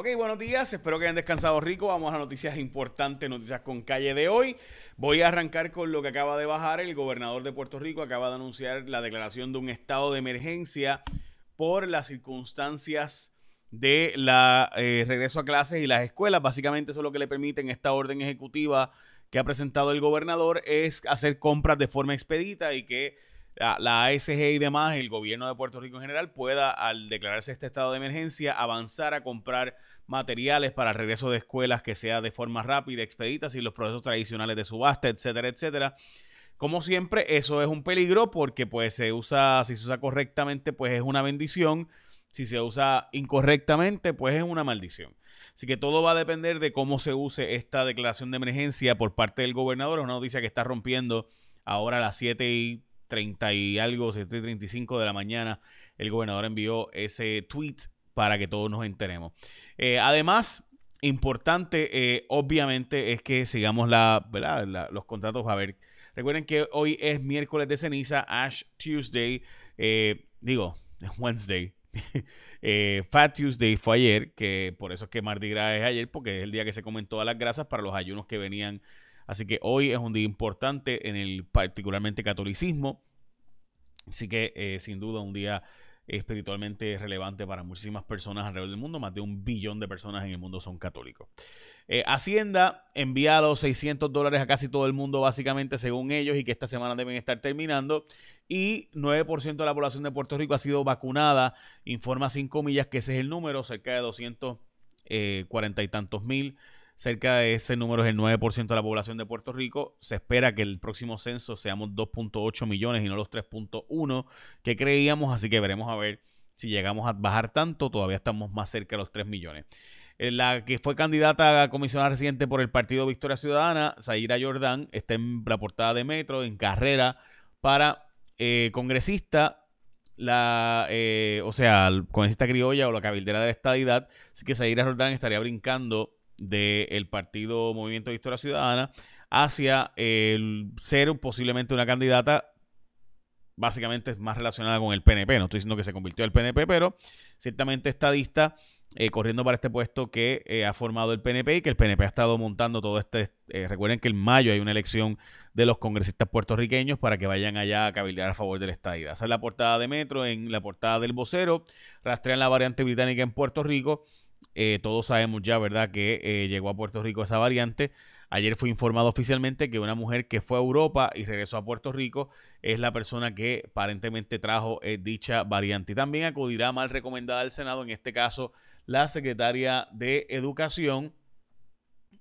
Ok, buenos días, espero que hayan descansado rico. Vamos a noticias importantes, noticias con calle de hoy. Voy a arrancar con lo que acaba de bajar. El gobernador de Puerto Rico acaba de anunciar la declaración de un estado de emergencia por las circunstancias de la eh, regreso a clases y las escuelas. Básicamente eso es lo que le permite en esta orden ejecutiva que ha presentado el gobernador es hacer compras de forma expedita y que la, ASG y demás, el gobierno de Puerto Rico en general, pueda, al declararse este estado de emergencia, avanzar a comprar materiales para el regreso de escuelas que sea de forma rápida, expedita, sin los procesos tradicionales de subasta, etcétera, etcétera. Como siempre, eso es un peligro porque pues se usa, si se usa correctamente, pues es una bendición. Si se usa incorrectamente, pues es una maldición. Así que todo va a depender de cómo se use esta declaración de emergencia por parte del gobernador. Es una noticia que está rompiendo ahora a las 7 y 30 y algo, 7.35 de la mañana, el gobernador envió ese tweet para que todos nos enteremos. Eh, además, importante, eh, obviamente, es que sigamos la, los contratos. A ver, recuerden que hoy es miércoles de ceniza, Ash Tuesday, eh, digo, Wednesday. Fat Tuesday fue ayer, que por eso es que Mardi Gras es ayer, porque es el día que se comentó a las grasas para los ayunos que venían Así que hoy es un día importante en el particularmente catolicismo. Así que eh, sin duda un día espiritualmente relevante para muchísimas personas alrededor del mundo. Más de un billón de personas en el mundo son católicos. Eh, Hacienda envía los 600 dólares a casi todo el mundo, básicamente, según ellos, y que esta semana deben estar terminando. Y 9% de la población de Puerto Rico ha sido vacunada. Informa 5 millas que ese es el número, cerca de 240 eh, y tantos mil cerca de ese número es el 9% de la población de Puerto Rico. Se espera que el próximo censo seamos 2.8 millones y no los 3.1 que creíamos, así que veremos a ver si llegamos a bajar tanto, todavía estamos más cerca de los 3 millones. Eh, la que fue candidata a comisionada residente por el Partido Victoria Ciudadana, Zaira Jordán, está en la portada de Metro, en carrera para eh, congresista la, eh, o sea, congresista criolla o la cabildera de la estadidad. Así que Zaira Jordán estaría brincando del partido Movimiento Victoria Ciudadana hacia el ser posiblemente una candidata básicamente más relacionada con el PNP. No estoy diciendo que se convirtió el PNP, pero ciertamente estadista eh, corriendo para este puesto que eh, ha formado el PNP y que el PNP ha estado montando todo este... Eh, recuerden que en mayo hay una elección de los congresistas puertorriqueños para que vayan allá a cabildear a favor del estadidad. Esa es la portada de Metro, en la portada del vocero, rastrean la variante británica en Puerto Rico eh, todos sabemos ya, ¿verdad?, que eh, llegó a Puerto Rico esa variante. Ayer fue informado oficialmente que una mujer que fue a Europa y regresó a Puerto Rico es la persona que aparentemente trajo eh, dicha variante. Y también acudirá mal recomendada al Senado, en este caso la secretaria de Educación.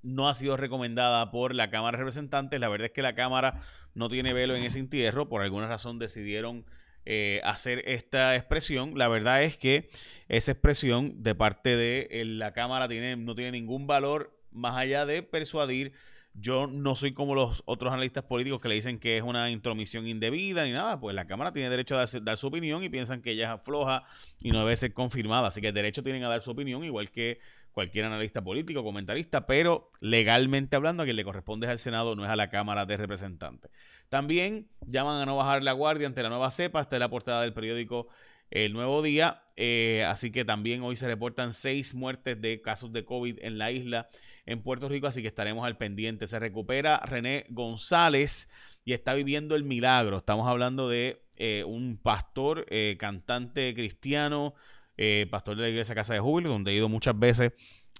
No ha sido recomendada por la Cámara de Representantes. La verdad es que la Cámara no tiene velo en ese entierro. Por alguna razón decidieron eh, hacer esta expresión. La verdad es que esa expresión de parte de eh, la Cámara tiene, no tiene ningún valor más allá de persuadir. Yo no soy como los otros analistas políticos que le dicen que es una intromisión indebida ni nada. Pues la Cámara tiene derecho a dar, su opinión y piensan que ella es floja y no debe ser confirmada. Así que derecho tienen a dar su opinión, igual que cualquier analista político, comentarista, pero legalmente hablando, a quien le corresponde es al Senado, no es a la Cámara de Representantes. También llaman a no bajar la guardia ante la nueva cepa, esta es la portada del periódico El Nuevo Día, eh, así que también hoy se reportan seis muertes de casos de COVID en la isla, en Puerto Rico, así que estaremos al pendiente. Se recupera René González y está viviendo el milagro. Estamos hablando de eh, un pastor, eh, cantante cristiano, eh, pastor de la iglesia Casa de Julio, donde he ido muchas veces.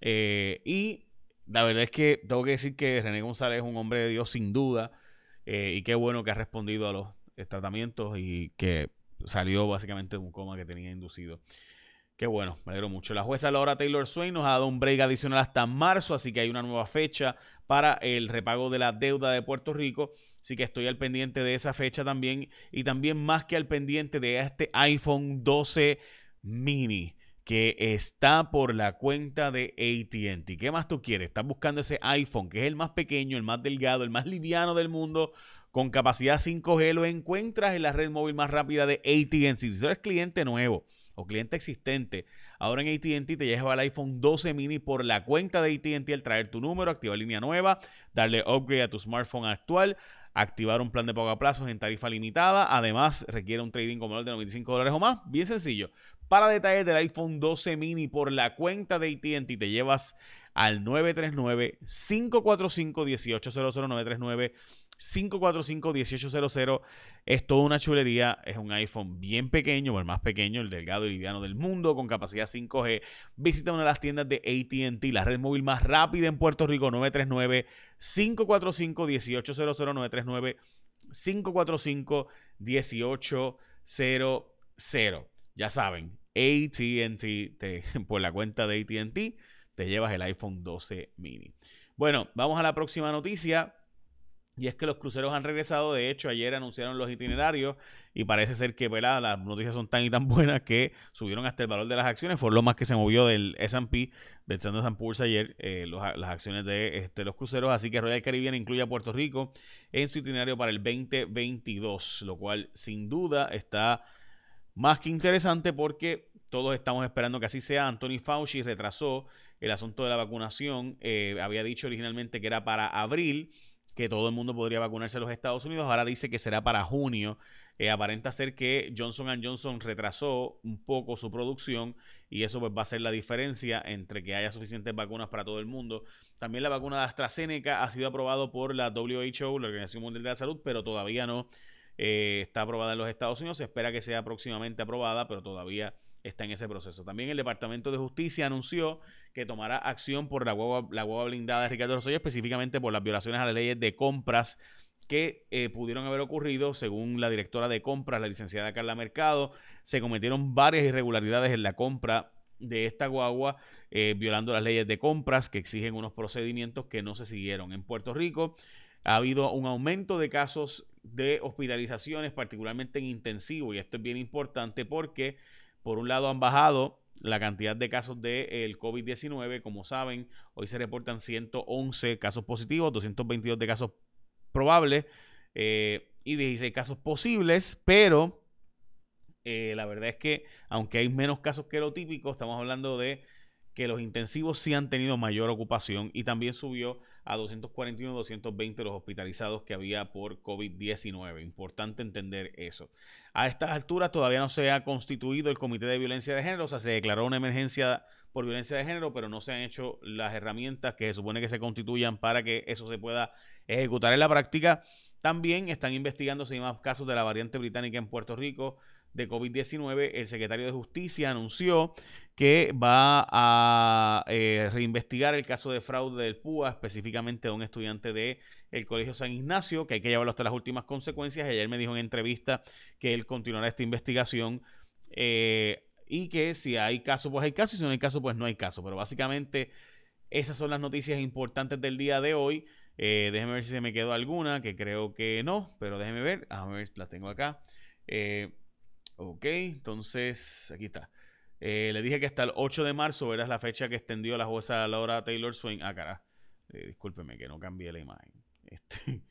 Eh, y la verdad es que tengo que decir que René González es un hombre de Dios sin duda. Eh, y qué bueno que ha respondido a los tratamientos y que salió básicamente de un coma que tenía inducido. Qué bueno, me alegro mucho. La jueza Laura Taylor Swain nos ha dado un break adicional hasta marzo, así que hay una nueva fecha para el repago de la deuda de Puerto Rico. Así que estoy al pendiente de esa fecha también. Y también más que al pendiente de este iPhone 12 mini que está por la cuenta de ATT. ¿Qué más tú quieres? Estás buscando ese iPhone, que es el más pequeño, el más delgado, el más liviano del mundo, con capacidad 5G. Lo encuentras en la red móvil más rápida de ATT. Si eres cliente nuevo o cliente existente, ahora en ATT te lleva el iPhone 12 mini por la cuenta de ATT al traer tu número, activar línea nueva, darle upgrade a tu smartphone actual activar un plan de pago a plazos en tarifa limitada. Además, requiere un trading valor de 95 dólares o más. Bien sencillo. Para detalles del iPhone 12 mini por la cuenta de ATT te llevas al 939-545-1800, 939-545-1800. Es toda una chulería. Es un iPhone bien pequeño, el más pequeño, el delgado y liviano del mundo, con capacidad 5G. Visita una de las tiendas de ATT, la red móvil más rápida en Puerto Rico, 939-545-1800, 935-1800. Ya saben, ATT, por la cuenta de ATT, te llevas el iPhone 12 mini. Bueno, vamos a la próxima noticia. Y es que los cruceros han regresado. De hecho, ayer anunciaron los itinerarios y parece ser que las noticias son tan y tan buenas que subieron hasta el valor de las acciones. Fue lo más que se movió del SP, del Standard Poor's ayer, eh, las acciones de este, los cruceros. Así que Royal Caribbean incluye a Puerto Rico en su itinerario para el 2022, lo cual sin duda está más que interesante porque todos estamos esperando que así sea. Anthony Fauci retrasó el asunto de la vacunación. Eh, había dicho originalmente que era para abril, que todo el mundo podría vacunarse en los Estados Unidos. Ahora dice que será para junio. Eh, aparenta ser que Johnson Johnson retrasó un poco su producción y eso pues va a ser la diferencia entre que haya suficientes vacunas para todo el mundo. También la vacuna de AstraZeneca ha sido aprobado por la WHO, la Organización Mundial de la Salud, pero todavía no eh, está aprobada en los Estados Unidos. Se espera que sea próximamente aprobada, pero todavía está en ese proceso. También el Departamento de Justicia anunció que tomará acción por la guagua, blindada de Ricardo Rosselló, específicamente por las violaciones a las leyes de compras que eh, pudieron haber ocurrido, según la directora de compras, la licenciada Carla Mercado, se cometieron varias irregularidades en la compra de esta guagua, eh, violando las leyes de compras que exigen unos procedimientos que no se siguieron. En Puerto Rico ha habido un aumento de casos de hospitalizaciones, particularmente en intensivo, y esto es bien importante porque por un lado, han bajado la cantidad de casos del de, COVID-19. Como saben, hoy se reportan 111 casos positivos, 222 de casos probables eh, y 16 casos posibles, pero eh, la verdad es que aunque hay menos casos que lo típico, estamos hablando de que los intensivos sí han tenido mayor ocupación y también subió a 241, 220 los hospitalizados que había por COVID-19. Importante entender eso. A estas alturas todavía no se ha constituido el Comité de Violencia de Género, o sea, se declaró una emergencia por violencia de género, pero no se han hecho las herramientas que se supone que se constituyan para que eso se pueda ejecutar en la práctica. También están investigando si hay más casos de la variante británica en Puerto Rico de COVID-19, el secretario de Justicia anunció que va a eh, reinvestigar el caso de fraude del PUA, específicamente de un estudiante del el Colegio San Ignacio, que hay que llevarlo hasta las últimas consecuencias. Ayer me dijo en entrevista que él continuará esta investigación eh, y que si hay caso, pues hay caso, y si no hay caso, pues no hay caso. Pero básicamente esas son las noticias importantes del día de hoy. Eh, déjeme ver si se me quedó alguna, que creo que no, pero déjeme ver. A ver, la tengo acá. Ok, entonces aquí está. Eh, le dije que hasta el 8 de marzo era la fecha que extendió la jueza Laura Taylor Swain. Ah, cara. Eh, discúlpeme que no cambié la imagen. Este,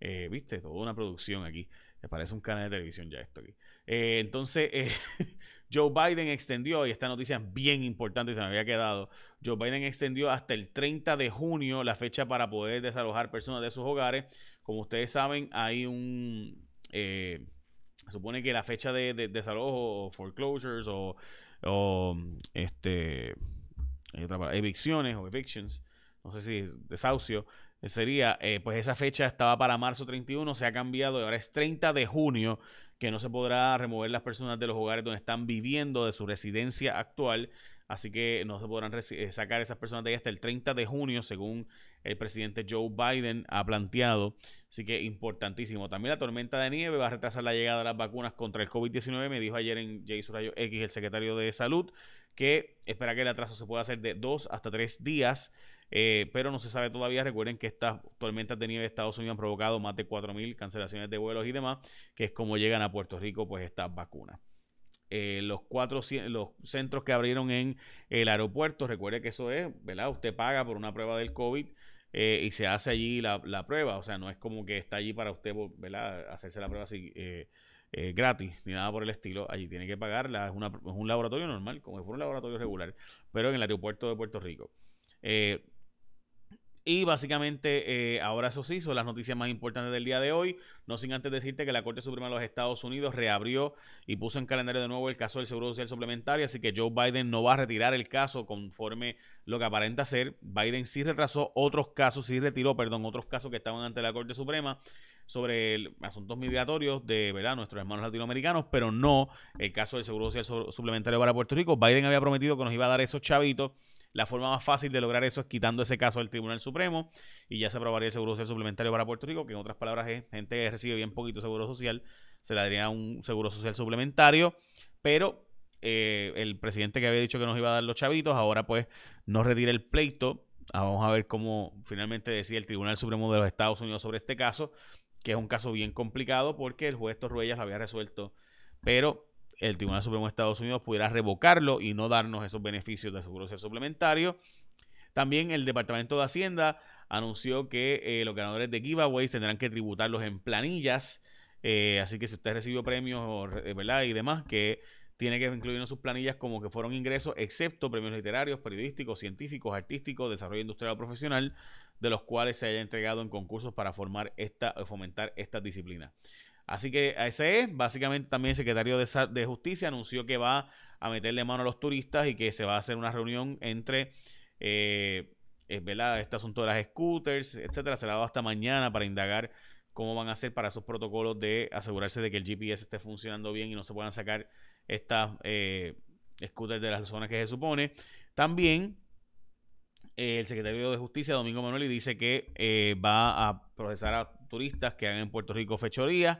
eh, Viste, toda una producción aquí. Me parece un canal de televisión ya esto aquí. entonces, Joe Biden extendió, y esta noticia es bien importante, se me había quedado. Joe Biden extendió hasta el 30 de junio la fecha para poder desalojar personas de sus hogares. Como ustedes saben, hay un supone que la fecha de, desalojo o foreclosures o, este evicciones o evictions, no sé si desahucio, sería, eh, pues esa fecha estaba para marzo 31, se ha cambiado y ahora es 30 de junio que no se podrá remover las personas de los hogares donde están viviendo de su residencia actual. Así que no se podrán eh, sacar esas personas de ahí hasta el 30 de junio, según el presidente Joe Biden ha planteado. Así que importantísimo. También la tormenta de nieve va a retrasar la llegada de las vacunas contra el COVID-19. Me dijo ayer en Jason Rayo X el secretario de Salud que espera que el atraso se pueda hacer de dos hasta tres días. Eh, pero no se sabe todavía. Recuerden que estas tormentas de nieve de Estados Unidos han provocado más de 4.000 cancelaciones de vuelos y demás, que es como llegan a Puerto Rico pues estas vacunas. Eh, los cuatro los centros que abrieron en el aeropuerto, recuerde que eso es, ¿verdad? Usted paga por una prueba del COVID eh, y se hace allí la, prueba. O sea, no es como que está allí para usted, ¿verdad? Hacerse la prueba así eh, eh, gratis, ni nada por el estilo. Allí tiene que pagarla. Es, un laboratorio normal, como si fuera un laboratorio regular, pero en el aeropuerto de Puerto Rico. Y básicamente, eh, ahora eso sí, son las noticias más importantes del día de hoy. No sin antes decirte que la Corte Suprema de los Estados Unidos reabrió y puso en calendario de nuevo el caso del Seguro Social Suplementario, así que Joe Biden no va a retirar el caso conforme lo que aparenta ser. Biden sí retrasó otros casos, sí retiró, perdón, otros casos que estaban ante la Corte Suprema sobre asuntos migratorios de ¿verdad? nuestros hermanos latinoamericanos, pero no el caso del Seguro Social Suplementario para Puerto Rico. Biden había prometido que nos iba a dar esos chavitos la forma más fácil de lograr eso es quitando ese caso del Tribunal Supremo y ya se aprobaría el seguro social suplementario para Puerto Rico, que en otras palabras es gente que recibe bien poquito seguro social, se le daría un seguro social suplementario, pero eh, el presidente que había dicho que nos iba a dar los chavitos, ahora pues no retira el pleito. Ah, vamos a ver cómo finalmente decide el Tribunal Supremo de los Estados Unidos sobre este caso, que es un caso bien complicado porque el juez Torruellas lo había resuelto, pero el Tribunal Supremo de Estados Unidos pudiera revocarlo y no darnos esos beneficios de seguro social suplementario. También el Departamento de Hacienda anunció que eh, los ganadores de giveaways tendrán que tributarlos en planillas. Eh, así que si usted recibió premios eh, ¿verdad? y demás, que tiene que incluir en sus planillas como que fueron ingresos, excepto premios literarios, periodísticos, científicos, artísticos, desarrollo industrial o profesional, de los cuales se haya entregado en concursos para formar esta, fomentar estas disciplinas. Así que ese es, básicamente también el secretario de, Justicia anunció que va a meterle mano a los turistas y que se va a hacer una reunión entre, eh, Este asunto de las scooters, etcétera. Se la dado hasta mañana para indagar cómo van a hacer para esos protocolos de asegurarse de que el GPS esté funcionando bien y no se puedan sacar estas eh, scooters de las zonas que se supone. También eh, el secretario de Justicia, Domingo Manuel, dice que eh, va a procesar a turistas que hagan en Puerto Rico fechorías,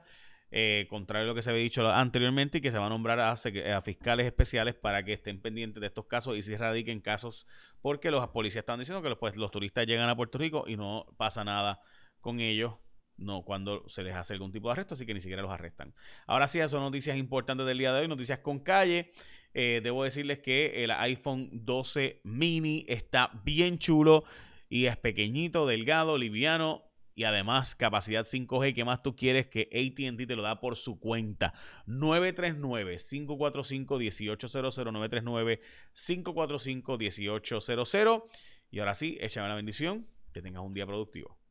eh, contrario a lo que se había dicho anteriormente, y que se va a nombrar a, fiscales especiales para que estén pendientes de estos casos y se radiquen casos, porque los policías están diciendo que los, pues, los turistas llegan a Puerto Rico y no pasa nada con ellos no cuando se les hace algún tipo de arresto, así que ni siquiera los arrestan. Ahora sí, son noticias importantes del día de hoy, noticias con calle. Eh, debo decirles que el iPhone 12 mini está bien chulo y es pequeñito, delgado, liviano y además capacidad 5G. ¿Qué más tú quieres que ATT te lo da por su cuenta? 939-545-1800, 939-545-1800. Y ahora sí, échame la bendición, que tengas un día productivo.